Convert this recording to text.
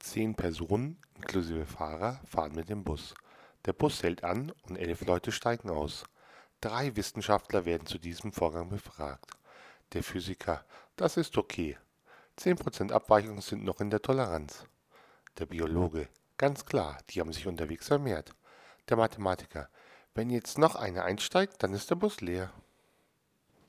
Zehn Personen, inklusive Fahrer, fahren mit dem Bus. Der Bus hält an und elf Leute steigen aus. Drei Wissenschaftler werden zu diesem Vorgang befragt. Der Physiker, das ist okay. 10% Abweichung sind noch in der Toleranz. Der Biologe, ganz klar, die haben sich unterwegs vermehrt. Der Mathematiker, wenn jetzt noch einer einsteigt, dann ist der Bus leer.